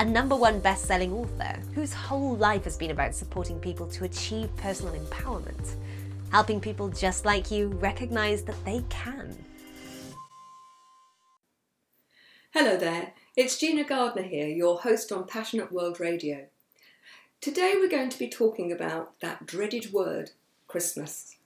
a number one best selling author whose whole life has been about supporting people to achieve personal empowerment, helping people just like you recognize that they can. Hello there, it's Gina Gardner here, your host on Passionate World Radio. Today we're going to be talking about that dreaded word, Christmas.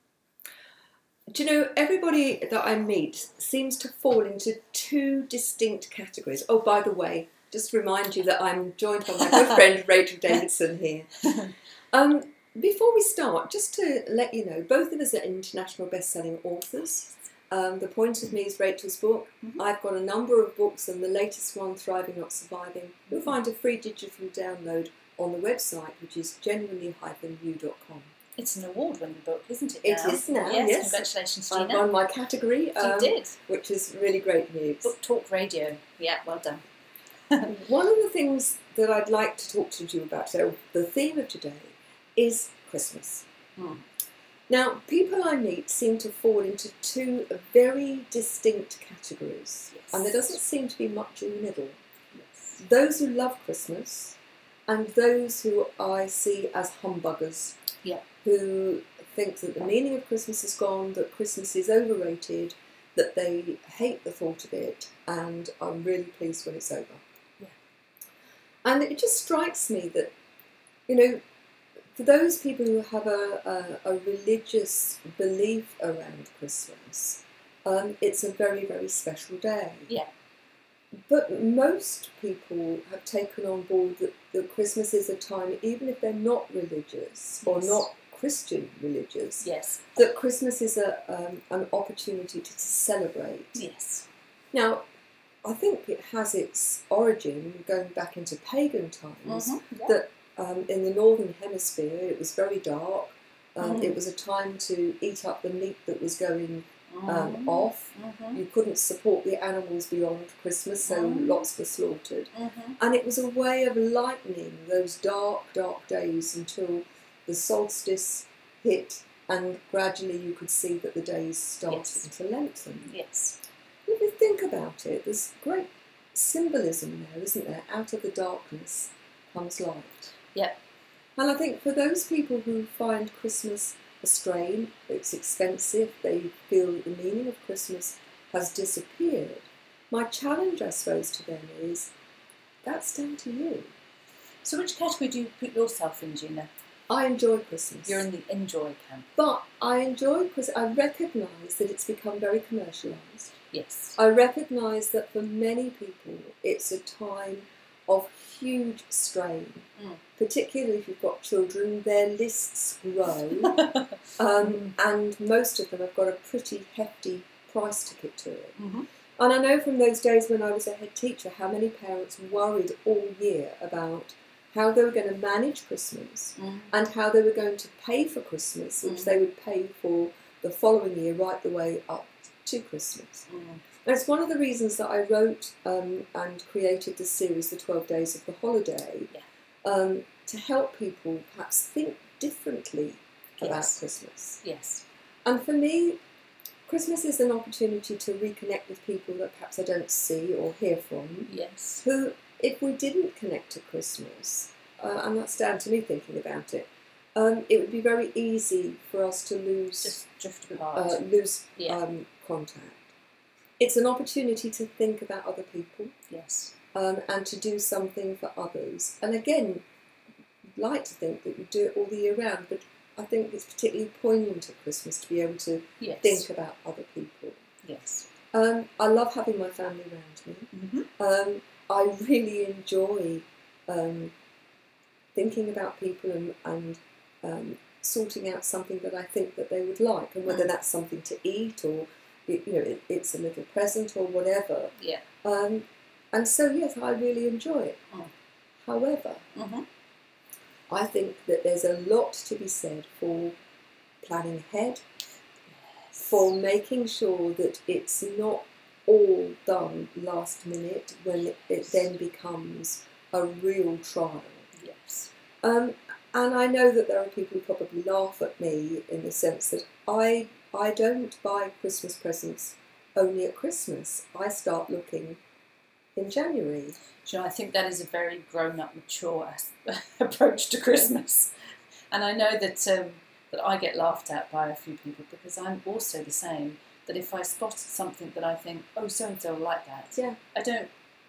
Do you know, everybody that I meet seems to fall into two distinct categories. Oh, by the way, just remind you that I'm joined by my good friend Rachel Davidson here. Um, before we start, just to let you know, both of us are international best-selling authors. Um, the Point of Me is Rachel's book. Mm-hmm. I've got a number of books, and the latest one, Thriving Not Surviving, you'll find a free digital download on the website, which is genuinely-you.com. It's an award-winning book, isn't it? It now? is now. Yes, yes. congratulations, Gina. I won my category. Um, you did, which is really great news. Book Talk Radio. Yeah, well done. One of the things that I'd like to talk to you about, so the theme of today, is Christmas. Hmm. Now, people I meet seem to fall into two very distinct categories, yes. and there doesn't seem to be much in the middle. Yes. Those who love Christmas, and those who I see as humbuggers, yeah. who think that the meaning of Christmas is gone, that Christmas is overrated, that they hate the thought of it, and are really pleased when it's over. And it just strikes me that, you know, for those people who have a, a, a religious belief around Christmas, um, it's a very, very special day. Yeah. But most people have taken on board that, that Christmas is a time, even if they're not religious yes. or not Christian religious, yes, that Christmas is a, um, an opportunity to, to celebrate. Yes. Now, I think it has its origin going back into pagan times. Mm-hmm, yeah. That um, in the northern hemisphere, it was very dark. Um, mm-hmm. It was a time to eat up the meat that was going um, mm-hmm. off. Mm-hmm. You couldn't support the animals beyond Christmas, so Mm-hmm. lots were slaughtered. Mm-hmm. And it was a way of lightening those dark, dark days until the solstice hit, and gradually you could see that the days started Yes. to lengthen. Yes. If you think about it, there's great symbolism there, isn't there? Out of the darkness comes light. Yep. And I think for those people who find Christmas a strain, it's expensive, they feel that the meaning of Christmas has disappeared, my challenge, I suppose, to them is that's down to you. So, which category do you put yourself in, Gina? I enjoy Christmas. You're in the enjoy camp. But I enjoy because I recognise that it's become very commercialised. Yes. I recognise that for many people it's a time of huge strain, Mm. particularly if you've got children. Their lists grow, um, and most of them have got a pretty hefty price ticket to it. Mm-hmm. And I know from those days when I was a head teacher how many parents worried all year about how they were going to manage Christmas Mm. and how they were going to pay for Christmas, which Mm. they would pay for the following year right the way up to Christmas. Mm. One of the reasons that I wrote um, and created the series, The 12 Days of the Holiday, Yeah. um, to help people perhaps think differently about Christmas. Yes. And for me, Christmas is an opportunity to reconnect with people that perhaps I don't see or hear from, Yes. who, if we didn't connect to Christmas, uh, and that's down to me thinking about it, um, it would be very easy for us to lose Just drift apart. uh, lose Yeah. um, contact. It's an opportunity to think about other people yes. um, and to do something for others. And again, I'd like to think that you do it all the year round, but I think it's particularly poignant at Christmas to be able to Yes. think about other people. Yes. Um, I love having my family around me. Mm-hmm. Um, I really enjoy um, thinking about people and, and um, sorting out something that I think that they would like, and whether Mm. that's something to eat or it, you know it, it's a little present or whatever. Yeah. Um, and so yes, I really enjoy it. Mm. However, Mm-hmm. I think that there's a lot to be said for planning ahead, for making sure that it's not all done last minute when it, it then becomes a real trial. Yes. Um, and I know that there are people who probably laugh at me in the sense that I I don't buy Christmas presents only at Christmas. I start looking in January. Do you know, I think that is a very grown up, mature approach to Christmas. And I know that um, that I get laughed at by a few people because I'm also the same. That if I spot something that I think, oh, so and so will like that, Yeah. I don't,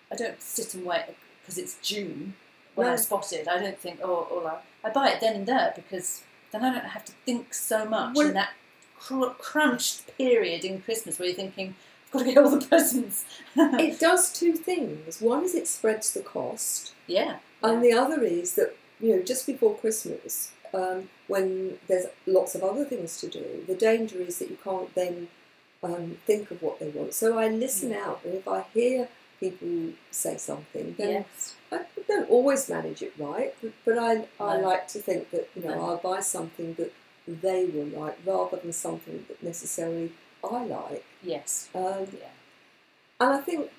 I don't sit and wait because it's June when I No. spot it. I don't think, oh, I, I buy it then and there because then I don't have to think so much Well- in that cr- crunched period in Christmas where you're thinking, I've got to get all the presents. it does two things. One is it spreads the cost, yeah. and the other is that you know just before Christmas, um, when there's lots of other things to do, the danger is that you can't then um, think of what they want. So I listen Mm. out, and if I hear people say something, then Yes. I don't always manage it right, but, but I, I No. like to think that you know No. I'll buy something that they will like rather than something that necessarily I like. Yes. Um, Yeah. and I think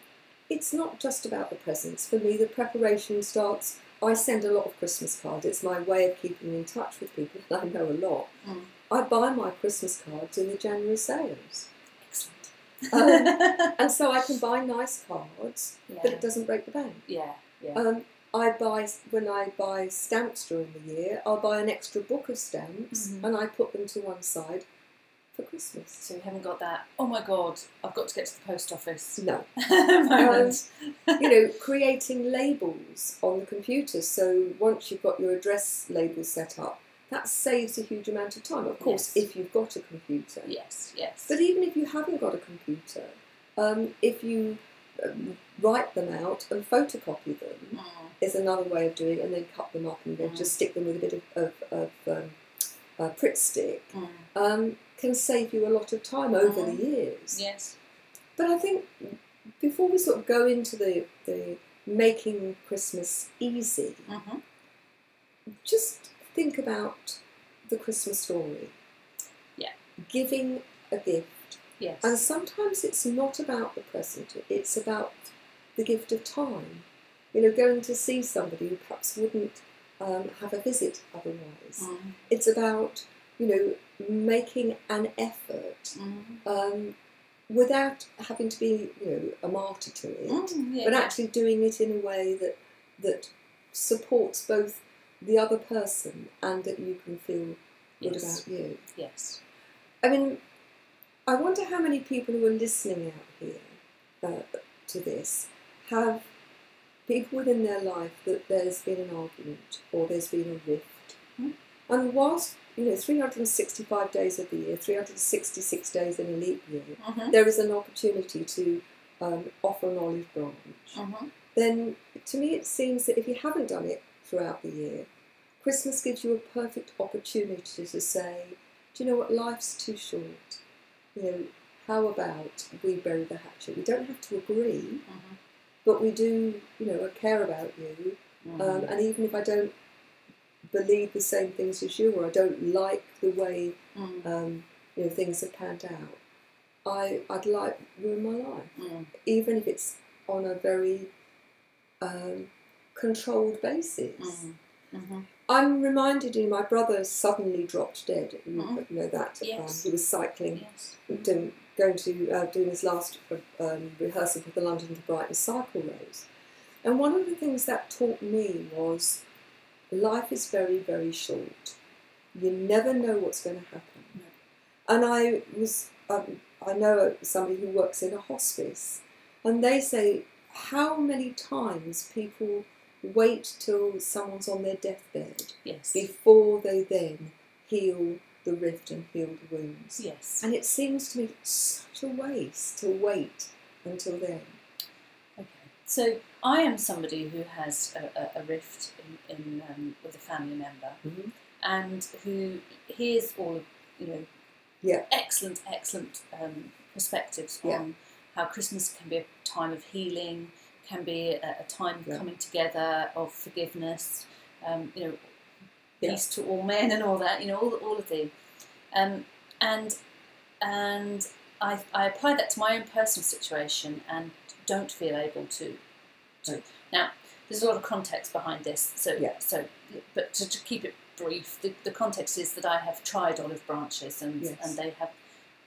it's not just about the presents. For me, the preparation starts. I send a lot of Christmas cards. It's my way of keeping in touch with people, and I know a lot. Mm. I buy my Christmas cards in the January sales. Um, and so I can buy nice cards, yeah. but it doesn't break the bank. yeah. Yeah. Um, I buy when I buy stamps during the year. I'll buy an extra book of stamps, Mhm. and I put them to one side for Christmas. so you haven't got that. Oh my God! I've got to get to the post office. No, moment. you know, creating labels on the computer. So once you've got your address label set up, that saves a huge amount of time. Of course, Yes. if you've got a computer. yes. Yes. But even if you haven't got a computer, um, if you um, write them out and photocopy them, Mm. is another way of doing it, and then cut them up and then Mm. just stick them with a bit of, of, of um, uh, Pritt stick, Mm. um, can save you a lot of time over Mm. the years. Yes. But I think before we sort of go into the, the making Christmas easy, hmm just think about the Christmas story. Yeah. Giving a gift. Yes. And sometimes it's not about the present, it's about the gift of time. You know, going to see somebody who perhaps wouldn't um, have a visit otherwise. Mm. It's about, you know, making an effort Mm. um, without having to be, you know, a martyr to it, Mm, yeah, but yeah. actually doing it in a way that that supports both the other person and that you can feel good Yes. about you. Yes. I mean, I wonder how many people who are listening out here uh, to this have people within their life that there's been an argument or there's been a rift. Hmm. And whilst, you know, 365 days of the year, 366 days in a leap year, Mm-hmm. there is an opportunity to um, offer an olive branch, Mm-hmm. then to me it seems that if you haven't done it throughout the year, Christmas gives you a perfect opportunity to say, do you know what, life's too short. You know, how about we bury the hatchet? We don't have to agree, Mm-hmm. but we do, you know, I care about you. Mm-hmm. Um, and even if I don't believe the same things as you, or I don't like the way Mm. um, you know things have panned out, I I'd like you in my life, Mm. even if it's on a very um, controlled basis. Mhm. Mhm. I'm reminded, you know, my brother suddenly dropped dead. You Mhm. know that Yes. um, he was cycling Yes. doing, going to uh, doing his last um, rehearsal for the London to Brighton cycle race. And one of the things that taught me was life is very, very short. You never know what's going to happen. No. And I was, um, I know somebody who works in a hospice, and they say how many times people wait till someone's on their deathbed Yes. before they then heal the rift and heal the wounds. Yes. And it seems to me such a waste to wait until then. Okay. So I am somebody who has a, a, a rift in, in um, with a family member, Mhm. and who hears all of you know Yeah. excellent, excellent um, perspectives Yeah. on how Christmas can be a time of healing, can be a, a time of Yeah. coming together, of forgiveness. Um, you know, Yeah. peace to all men and all that, you know, all, all of the, um, and and I, I apply that to my own personal situation and don't feel able to. to. Right. Now, there's a lot of context behind this, so Yeah. so, but to, to keep it brief, the, the context is that I have tried olive branches and Yes. and they have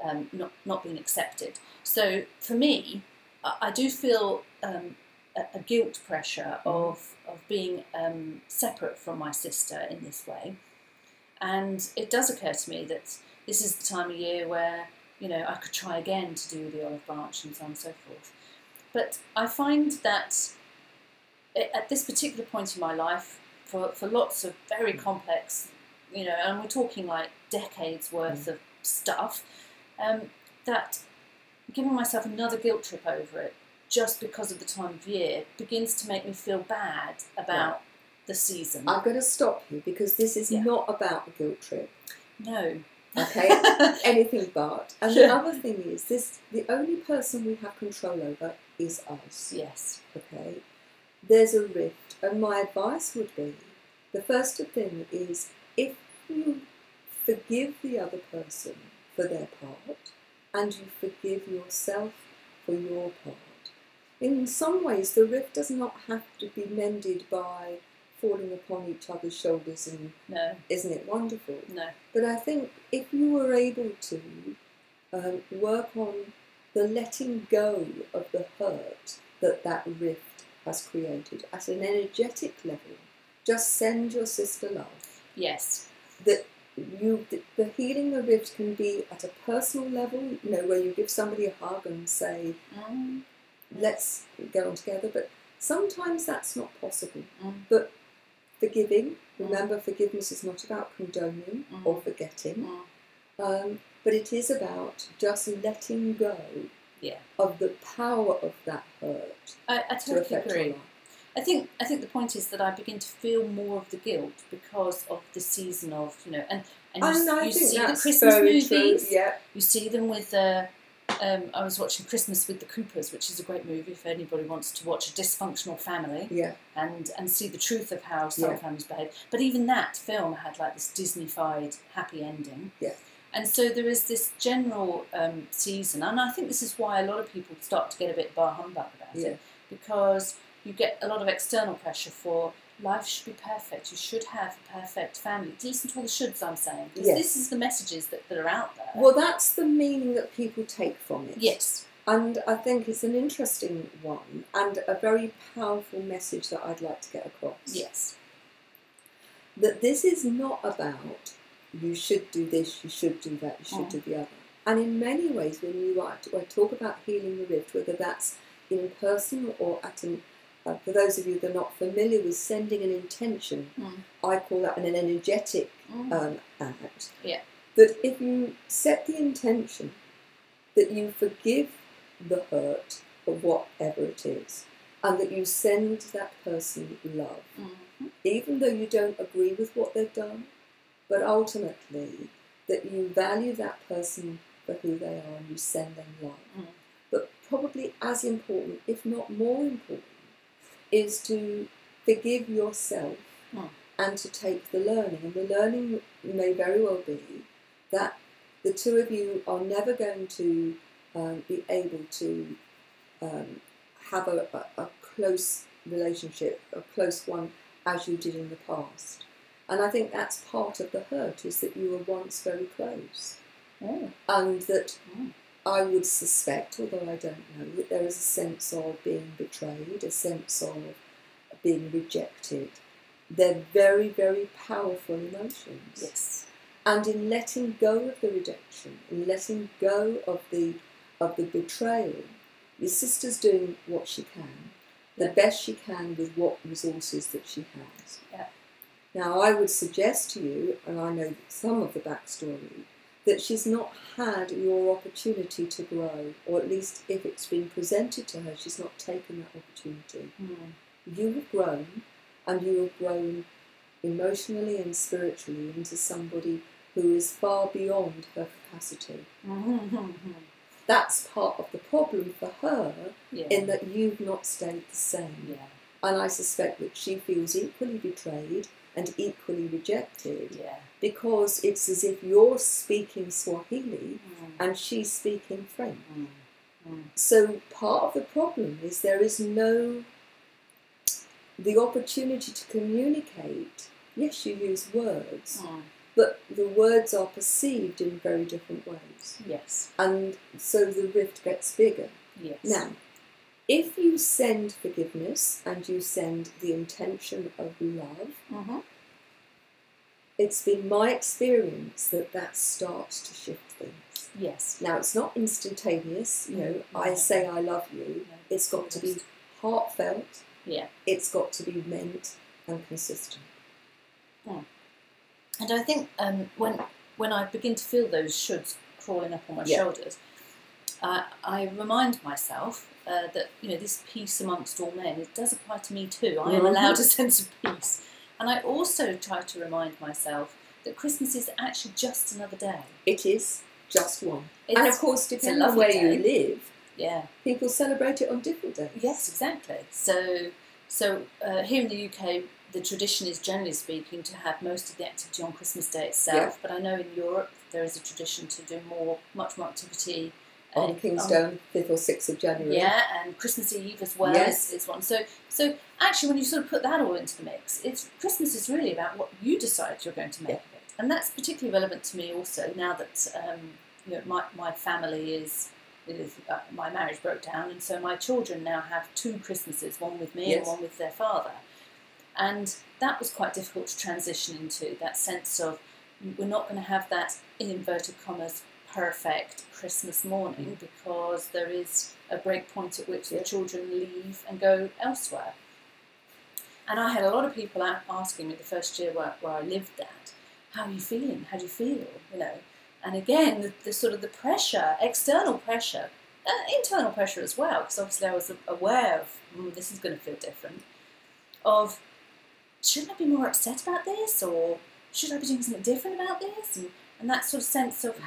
um, not not been accepted. So for me, I, I do feel um, a, guilt pressure of of being um, separate from my sister in this way, and it does occur to me that this is the time of year where you know I could try again to do the olive branch and so on and so forth. But I find that at this particular point in my life, for, for lots of very complex, you know, and we're talking like decades worth of stuff, um, that giving myself another guilt trip over it just because of the time of year begins to make me feel bad about the season. I'm going to stop you because this is Yeah. not about a guilt trip. no. Okay, anything but. And the other thing is, this the only person we have control over is us. yes. Okay, there's a rift, and my advice would be the first thing is if you forgive the other person for their part and you forgive yourself for your part. In some ways, the rift does not have to be mended by falling upon each other's shoulders and No. isn't it wonderful? No. But I think if you were able to um, work on the letting go of the hurt that that rift has created at an energetic level, just send your sister love. Yes. That you, the healing the rift can be at a personal level, you know, where you give somebody a hug and say, Mm. Let's get on together. But sometimes that's not possible. Mm. But forgiving, remember, forgiveness is not about condoning Mm. or forgetting. Mm. Um, but it is about just letting go Yeah. of the power of that hurt I, I totally your agree. I think I think the point is that I begin to feel more of the guilt because of the season of you know and and you, you see the Christmas movies. Yeah, You see them with uh, um, I was watching Christmas with the Coopers, which is a great movie if anybody wants to watch a dysfunctional family yeah, and and see the truth of how some Yeah. families behave. But even that film had like this Disneyfied happy ending. Yeah. And so there is this general um, season, and I think this is why a lot of people start to get a bit bar humbug about Yeah. it, because you get a lot of external pressure for life should be perfect. You should have a perfect family. Listen to all the shoulds I'm saying, because Yes. this is the messages that, that are out there. Well, that's the meaning that people take from it. yes, And I think it's an interesting one and a very powerful message that I'd like to get across. yes, That this is not about you should do this, you should do that, you should Mm. do the other. And in many ways, when you I talk about healing the rift, whether that's in person or at an, uh, for those of you that are not familiar with sending an intention, Mm. I call that an energetic Mm. um, act. Yeah. That if you set the intention that you forgive the hurt of whatever it is, and that you send that person love, Mhm. even though you don't agree with what they've done, but ultimately that you value that person for who they are and you send them love. Mm. But probably as important, if not more important, is to forgive yourself Mm. and to take the learning. And the learning may very well be that the two of you are never going to um, be able to um, have a, a, a close relationship, a close one, as you did in the past. And I think that's part of the hurt is that you were once very close. Oh. And that Mm. I would suspect, although I don't know, that there is a sense of being betrayed, a sense of being rejected. They're very, very powerful emotions. yes, And in letting go of the rejection, in letting go of the of the betrayal, your sister's doing what she can, the Yeah. best she can with what resources that she has. Yeah. Now, I would suggest to you, and I know some of the backstory, that she's not had your opportunity to grow, or at least if it's been presented to her, she's not taken that opportunity. Mm. You have grown, and you have grown emotionally and spiritually into somebody who is far beyond her capacity. Mhm. That's part of the problem for her, yeah, in that you've not stayed the same. yeah, And I suspect that she feels equally betrayed and equally rejected Yeah. because it's as if you're speaking Swahili Mm, and she's speaking French. mm, mm. So part of the problem is there is no the opportunity to communicate. Yes, you use words, Mm. but the words are perceived in very different ways. Yes. And so the rift gets bigger. Yes. Now, if you send forgiveness and you send the intention of love, hmm it's been my experience that that starts to shift things. Yes. Now, it's not instantaneous, you know, I say I love you. No. It's got to be heartfelt, Yeah. it's got to be meant and consistent. And I think um, when when I begin to feel those shoulds crawling up on my Yeah. shoulders, uh, I remind myself uh, that you know this peace amongst all men it does apply to me too. I am Mhm. allowed a sense of peace, and I also try to remind myself that Christmas is actually just another day. It is just one. It's, and of course, depending on where you live, yeah, people celebrate it on different days. yes, exactly. So so uh, here in the UK. The tradition is generally speaking to have most of the activity on Christmas Day itself, but I know in Europe there is a tradition to do more, much more activity On Kingstone, 5th or 6th of January. Yeah, and Christmas Eve as well Yes. is, is one. So, so actually, when you sort of put that all into the mix, it's Christmas is really about what you decide you're going to make Yeah. of it, and that's particularly relevant to me also now that um, you know my, my family is. is uh, my marriage broke down, and so my children now have two Christmases, one with me Yes. and one with their father, and that was quite difficult to transition into. That sense of we're not going to have that in inverted commas perfect Christmas morning because there is a break point at which the children leave and go elsewhere. And I had a lot of people asking me the first year where, where I lived at, how are you feeling? How do you feel? You know, and again, the, the sort of the pressure, external pressure, uh, internal pressure as well, because obviously I was aware of mm, this is going to feel different. Of shouldn't I be more upset about this, or should I be doing something different about this, and, and that sort of sense of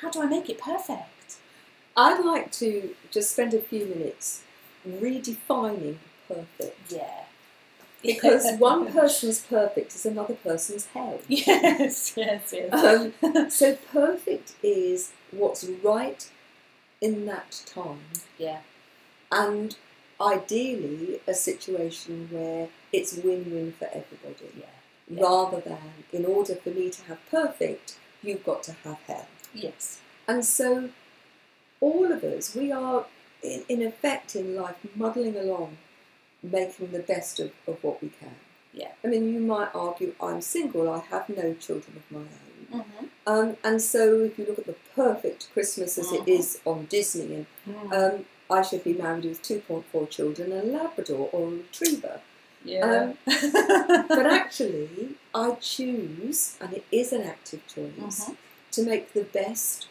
how do I make it perfect? I'd like to just spend a few minutes redefining perfect. Yeah. Because one person's perfect is another person's hell. Yes, yes, yes. Um, so perfect is what's right in that time, yeah, and ideally a situation where it's win-win for everybody, yeah, Yeah. rather than in order for me to have perfect, you've got to have hell. Yes, And so, all of us, we are in, in effect in life muddling along, making the best of, of what we can. Yeah. I mean, you might argue, I'm single, I have no children of my own. mm-hmm. Um, and so, if you look at the perfect Christmas as it Mhm. is on Disney, and um, I should be married with 2.4 children, a Labrador or a Retriever. yeah, But actually, I choose, and it is an active choice, Mhm. To make the best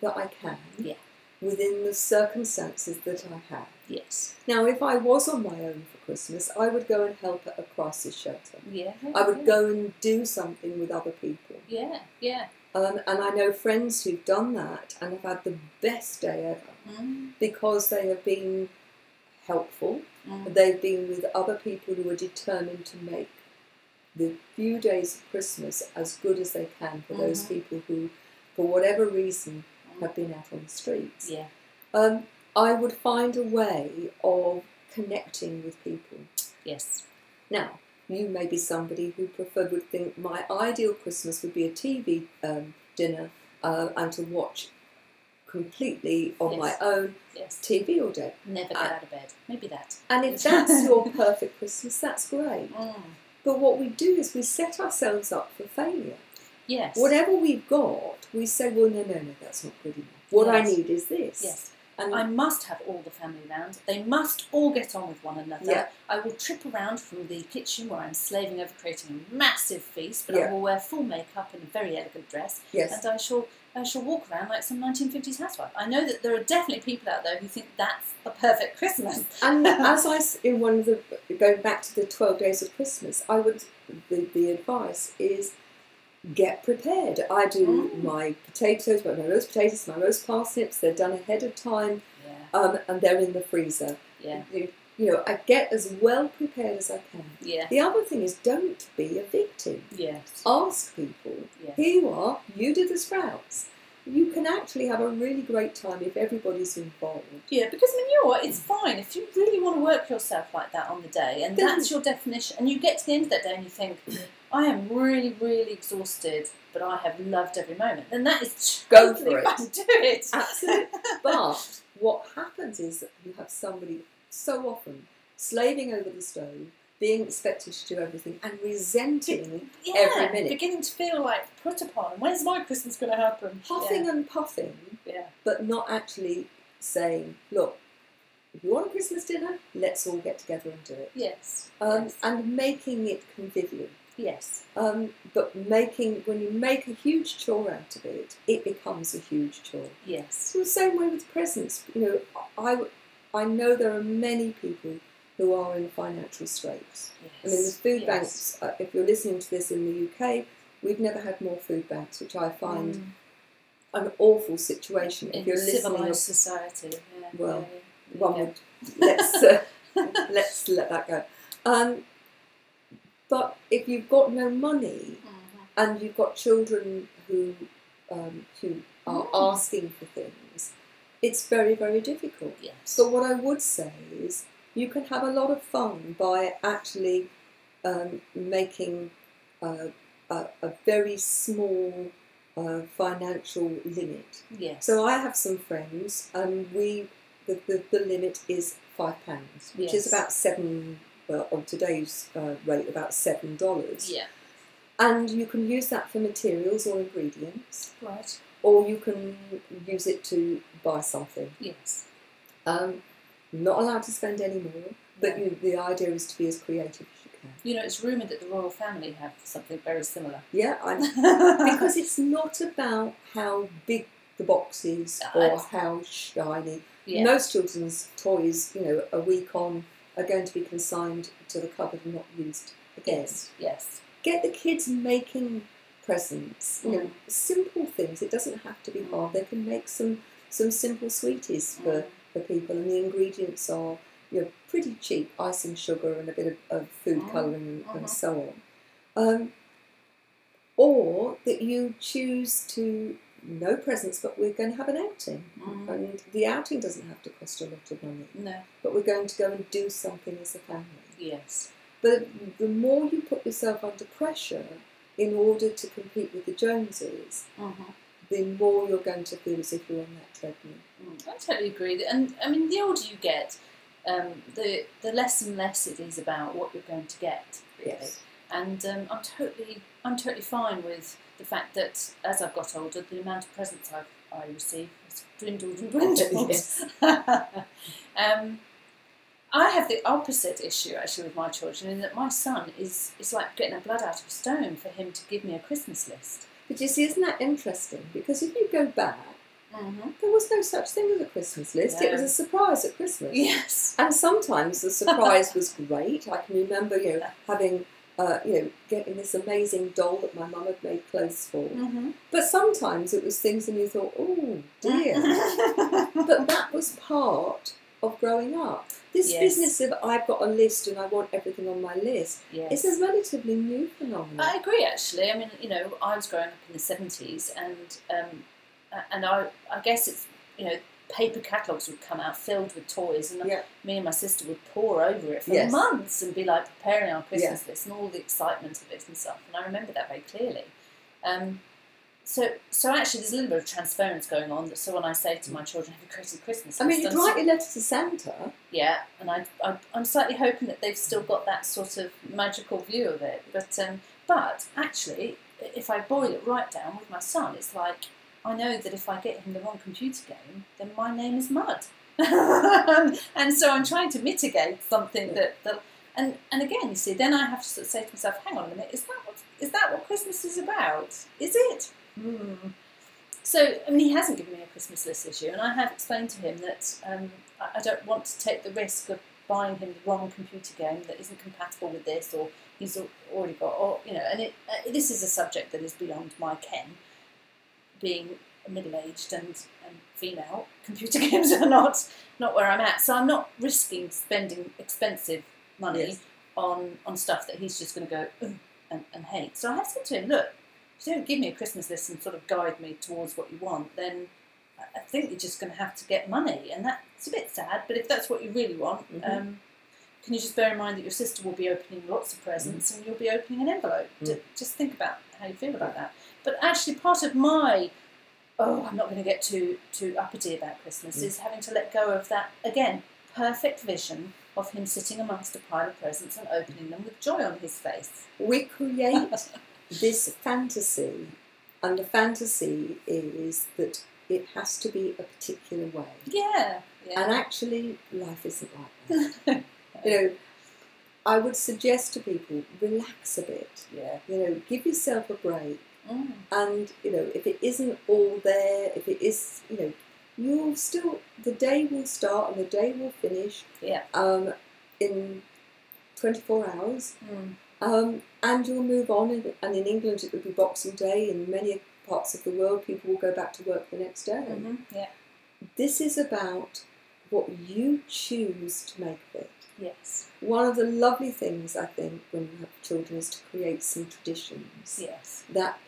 that I can Yeah. within the circumstances that I have. yes, Now, if I was on my own for Christmas, I would go and help at a crisis shelter. yeah. I would go and do something with other people. Yeah, yeah. Um, and I know friends who've done that and have had the best day ever Mm, because they have been helpful. mm, They've been with other people who are determined to make the few days of Christmas as good as they can for those Mhm. people who, for whatever reason, have been out on the streets. yeah, Um, I would find a way of connecting with people. yes, Now, you may be somebody who prefer would think my ideal Christmas would be a TV um, dinner uh, and to watch completely on my own yes. TV all day. Never get I- out of bed. Maybe that. And if that's your perfect Christmas, that's great. Mm, But what we do is we set ourselves up for failure. Yes. Whatever we've got, we say, well, no, no, no, that's not good enough. What I need is this. Yes. And I must have all the family round. They must all get on with one another. Yeah. I will trip around from the kitchen where I'm slaving over creating a massive feast, but Yeah. I will wear full makeup and a very elegant dress, yes, and I shall I shall walk around like some 1950s housewife. I know that there are definitely people out there who think that's a perfect Christmas. And as I, in one of the, going back to the 12 days of Christmas, I would, the, the advice is get prepared. I do Mm. my potatoes, my roast potatoes, my roast parsnips, they're done ahead of time Yeah, um, and they're in the freezer. yeah, You you know, I get as well prepared as I can. Yeah. The other thing is don't be a victim. Yes. Ask people, Yeah. here you are, you do the sprouts. You can actually have a really great time if everybody's involved. Yeah, because I mean, you know what? It's fine if you really want to work yourself like that on the day, and Then- that's your definition. And you get to the end of that day and you think, I am really, really exhausted, but I have loved every moment. Then that is Go totally for it. Do it. Absolutely. but what happens is that you have somebody so often slaving over the stove, being expected to do everything, and resenting, yeah, every minute. beginning to feel like put upon. When's my Christmas going to happen? huffing and puffing, Yeah. but not actually saying, look, if you want a Christmas dinner, let's all get together and do it. Yes. Um, yes. And making it convivial. yes. Um, but making when you make a huge chore out of it, it becomes a huge chore. Yes. It's the same way with presents. You know, I, I know there are many people who are in financial straits. Yes. I mean, the food yes. banks. Uh, if you're listening to this in the UK, we've never had more food banks, which I find Mm. an awful situation. in if you're listening, society. Yeah, Well, yeah, one would let's uh, let's let that go. Um, but if you've got no money Mhm. and you've got children who um, who are Mm. asking for things, it's very very difficult. Yes. So what I would say is you can have a lot of fun by actually um, making uh, a, a very small uh, financial limit. yes. So I have some friends, and we the, the, the limit is five pounds, which is about seven. Well, on today's uh, rate, about seven dollars. yeah. And you can use that for materials or ingredients, Right. or you can use it to buy something. Yes. Um, not allowed to spend any more, but you, the idea is to be as creative as you can. You know, it's rumoured that the royal family have something very similar. Yeah, because it's not about how big the box is or Right. how shiny. yeah. Most children's toys, you know, a week on, are going to be consigned to the cupboard and not used again. Yes. Yes. Get the kids making presents. You know, Mm. simple things. It doesn't have to be hard. They can make some some simple sweeties for, Mm. For people, and the ingredients are you know pretty cheap: icing, sugar, and a bit of, of food Mm. colouring and Mhm. so on. Um, or that you choose to no presents, but we're going to have an outing, Mm. and the outing doesn't have to cost a lot of money, No. but we're going to go and do something as a family. Yes. But the more you put yourself under pressure in order to compete with the Joneses, Mm-hmm. The more you're going to feel as if you're on that treadmill. I totally agree. And I mean, the older you get, um, the the less and less it is about what you're going to get. Really. Yes. And um, I'm totally I'm totally fine with the fact that as I've got older, the amount of presents I've, I receive has dwindled and dwindled. Yes. um, I have the opposite issue actually with my children in that my son is it's like getting a blood out of a stone for him to give me a Christmas list. But you see, isn't that interesting? Because if you go back, Mm-hmm. there was no such thing as a Christmas list. It was a surprise at Christmas. Yes. And sometimes the surprise was great. I can remember, you know, having, uh, you know, getting this amazing doll that my mum had made clothes for. Mm-hmm. But sometimes it was things and you thought, oh dear. but that was part of growing up. This Yes. business of I've got a list and I want everything on my list yes. is a relatively new phenomenon. I agree. Actually, I mean, you know, I was growing up in the seventies, and um, and I, I guess it's you know, paper catalogues would come out filled with toys, and Yeah. me and my sister would pore over it for Yes. months and be like preparing our Christmas list and all the excitement of it and stuff. And I remember that very clearly. Um, so, so actually, there's a little bit of transference going on. That so when I say to my children, "Have you created Christmas?" I mean, you'd write your letter to Santa. yeah, and I, I, I'm slightly hoping that they've still got that sort of magical view of it. But, um, but actually, if I boil it right down with my son, it's like I know that if I get him the wrong computer game, then my name is Mud. and so I'm trying to mitigate something that, that and, and again, you see, then I have to sort of say to myself, hang on a minute, is that what, is that what Christmas is about? Is it? Hmm. So, I mean, he hasn't given me a Christmas list issue, and I have explained to him that um, I don't want to take the risk of buying him the wrong computer game that isn't compatible with this, or he's already got, or you know, and it, uh, this is a subject that is beyond my ken, being middle aged and, and female. Computer games are not not where I'm at, so I'm not risking spending expensive money Yes. on on stuff that he's just going to go and, and hate. So I have said to him, look, if you don't give me a Christmas list and sort of guide me towards what you want, then I- think you're just going to have to get money, and that's a bit sad. But if that's what you really want, Mhm. um, can you just bear in mind that your sister will be opening lots of presents and you'll be opening an envelope? Mm. Ju- Just think about how you feel about that. But actually, part of my oh, I'm not going to get too too uppity about Christmas Mm. is having to let go of that again perfect vision of him sitting amongst a pile of presents and opening them with joy on his face. We create this fantasy, and the fantasy is that it has to be a particular way. Yeah, yeah. And actually, life isn't like that. you know, I would suggest to people relax a bit. yeah. You know, give yourself a break. Mm. And you know, if it isn't all there, if it is, you know, you'll still the day will start and the day will finish. Yeah. Um, in twenty four hours. Mm. Um, and you'll move on, and, and in England it will be Boxing Day. In many parts of the world, people will go back to work the next day. hmm Yeah. This is about what you choose to make of it. Yes. One of the lovely things I think when you have children is to create some traditions Yes. that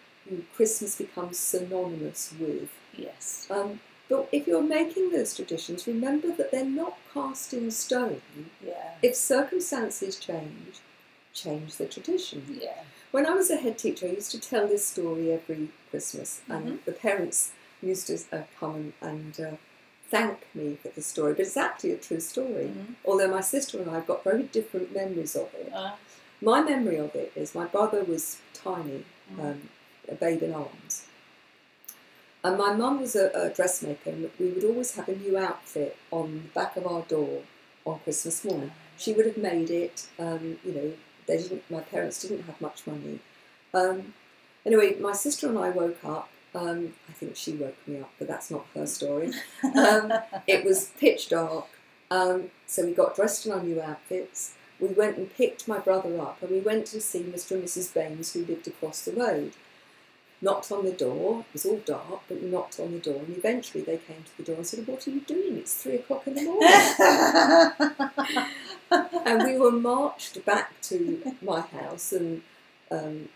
Christmas becomes synonymous with. Yes. Um, but if you're making those traditions, remember that they're not cast in stone. Yeah. If circumstances change, change the tradition. Yeah. When I was a head teacher, I used to tell this story every Christmas, and the parents used to uh, come and, uh, thank me for the story. But it's actually a true story, Mhm. although my sister and I have got very different memories of it. Uh, My memory of it is my brother was tiny, Mm. um, a babe in arms. And my mum was a, a dressmaker, and we would always have a new outfit on the back of our door on Christmas morning. She would have made it. Um, you know, they didn't. My parents didn't have much money. Um, anyway, my sister and I woke up. Um, I think she woke me up, but that's not her story. Um, it was pitch dark, um, so we got dressed in our new outfits. We went and picked my brother up, and we went to see Mr. and Mrs. Baines, who lived across the road. Knocked on the door. It was all dark, but we knocked on the door, and eventually they came to the door and said, "What are you doing? It's three o'clock in the morning." and we were marched back to my house, and um,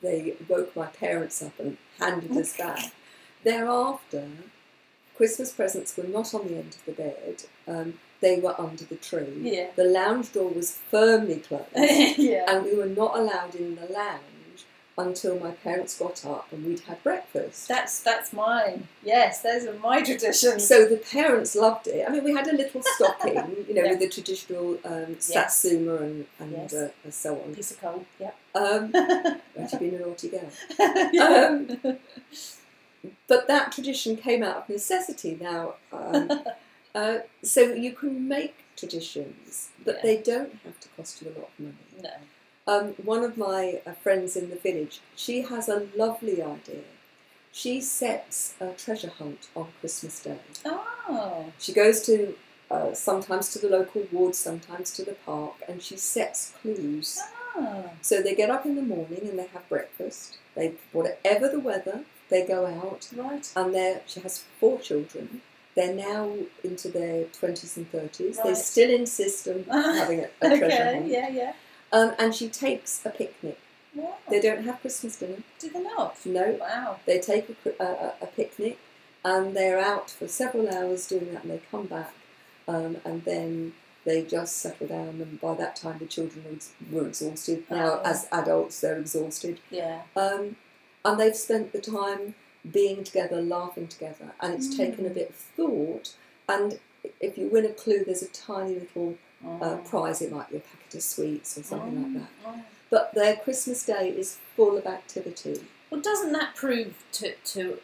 they woke my parents up and handed us back. Thereafter, Christmas presents were not on the end of the bed; um, they were under the tree. yeah. The lounge door was firmly closed, yeah. and we were not allowed in the lounge until my parents got up and we'd had breakfast. That's that's mine. Yes, those are my traditions. So the parents loved it. I mean, we had a little stocking, you know, Yeah. with the traditional um, Yes. satsuma and, and, Yes. uh, and so on. piece of coal. Yep. Um, actually, been a naughty girl. Yeah. Um, but that tradition came out of necessity now. Um, uh, so you can make traditions, but Yeah. they don't have to cost you a lot of money. no. Um, one of my uh, friends in the village, she has a lovely idea. She sets a treasure hunt on Christmas Day. Oh. She goes to uh, sometimes to the local ward, sometimes to the park, and she sets clues. Oh. So they get up in the morning and they have breakfast. They whatever the weather, they go out, Right. and they she has four children. They're now into their twenties and thirties. They still insist on having a, a treasure okay. hunt. Yeah. Yeah. Um, and she takes a picnic. Wow. They don't have Christmas dinner. Do they not? No, Wow. they take a, a, a- picnic and they're out for several hours doing that and they come back um, and then they just settle down and by that time the children were, ex- were exhausted. Now, Oh. as adults, they're exhausted. Yeah. Um, and they've spent the time being together, laughing together, and it's taken a Mm. bit of thought. And if you win a clue, there's a tiny little uh, Mm. prize. It might be a packet of sweets or something like that. Mm. But their Christmas day is full of activity. Well, doesn't that prove to to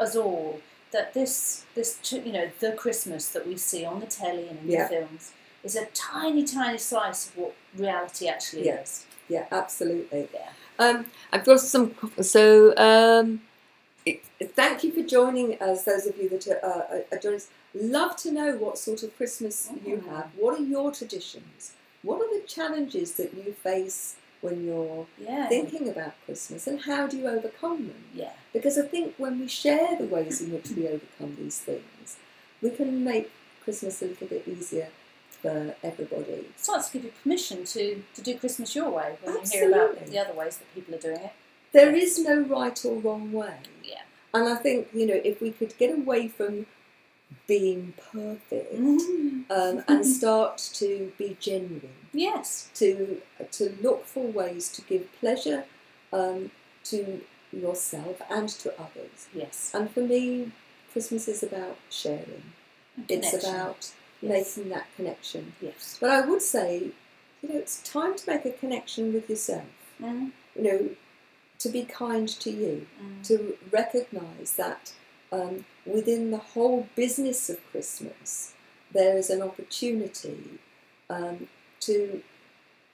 us all that this this you know the Christmas that we see on the telly and in Yeah. the films is a tiny tiny slice of what reality actually Yeah. is? Yeah, absolutely. Yeah. Um, I've got some. So, um, it, thank you for joining us. Those of you that are, uh, are joining us, love to know what sort of Christmas you Mhm. have. What are your traditions? What are the challenges that you face when you're Yeah. thinking about Christmas, and how do you overcome them? yeah. Because I think when we share the ways in which we overcome these things, we can make Christmas a little bit easier for everybody. It starts to give you permission to, to do Christmas your way when you hear about the other ways that people are doing it. There is no right or wrong way. Yeah. And I think, you know, if we could get away from being perfect um, and start to be genuine, Yes. to to look for ways to give pleasure um, to yourself and to others. Yes. And for me, Christmas is about sharing. It's about Yes. making that connection. Yes. But I would say, you know, it's time to make a connection with yourself. Mm. You know, to be kind to you, Mm. to recognise that um, within the whole business of Christmas, there is an opportunity um, to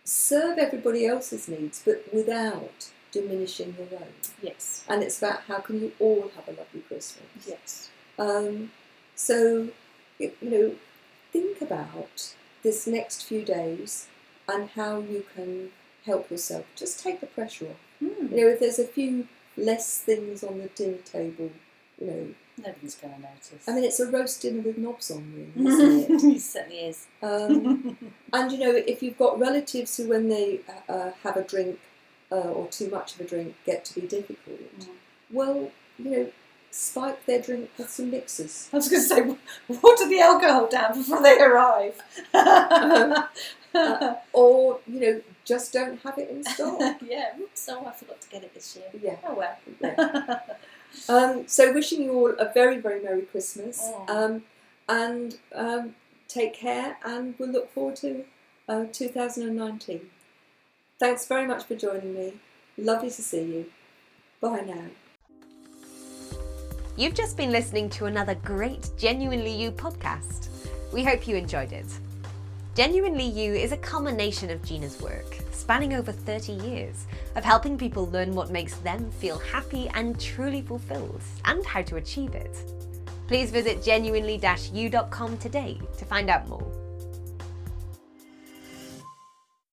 serve everybody else's needs, but without diminishing your own. Yes. And it's about how can you all have a lovely Christmas. Yes. Um, so, you know, think about this next few days and how you can help yourself. Just take the pressure off. Mm. You know, if there's a few less things on the dinner table, you know, Nobody's going to notice. I mean, it's a roast dinner with knobs on, really, isn't it? it certainly is. Um, and you know, if you've got relatives who, when they uh, uh, have a drink uh, or too much of a drink, get to be difficult, Mm. well, you know, spike their drink with some mixers. I was going to say, water the alcohol down before they arrive. Uh, or you know, just don't have it in stock. yeah, oops, oh, I forgot to get it this year. yeah. Oh well. yeah. Um, so, wishing you all a very, very Merry Christmas, Mm. um, and um, take care, and we'll look forward to uh, 2019. Thanks very much for joining me. Lovely to see you. Bye now. You've just been listening to another great Genuinely You podcast. We hope you enjoyed it. Genuinely You is a culmination of Gina's work, spanning over 30 years, of helping people learn what makes them feel happy and truly fulfilled, and how to achieve it. Please visit genuinely-u.com today to find out more.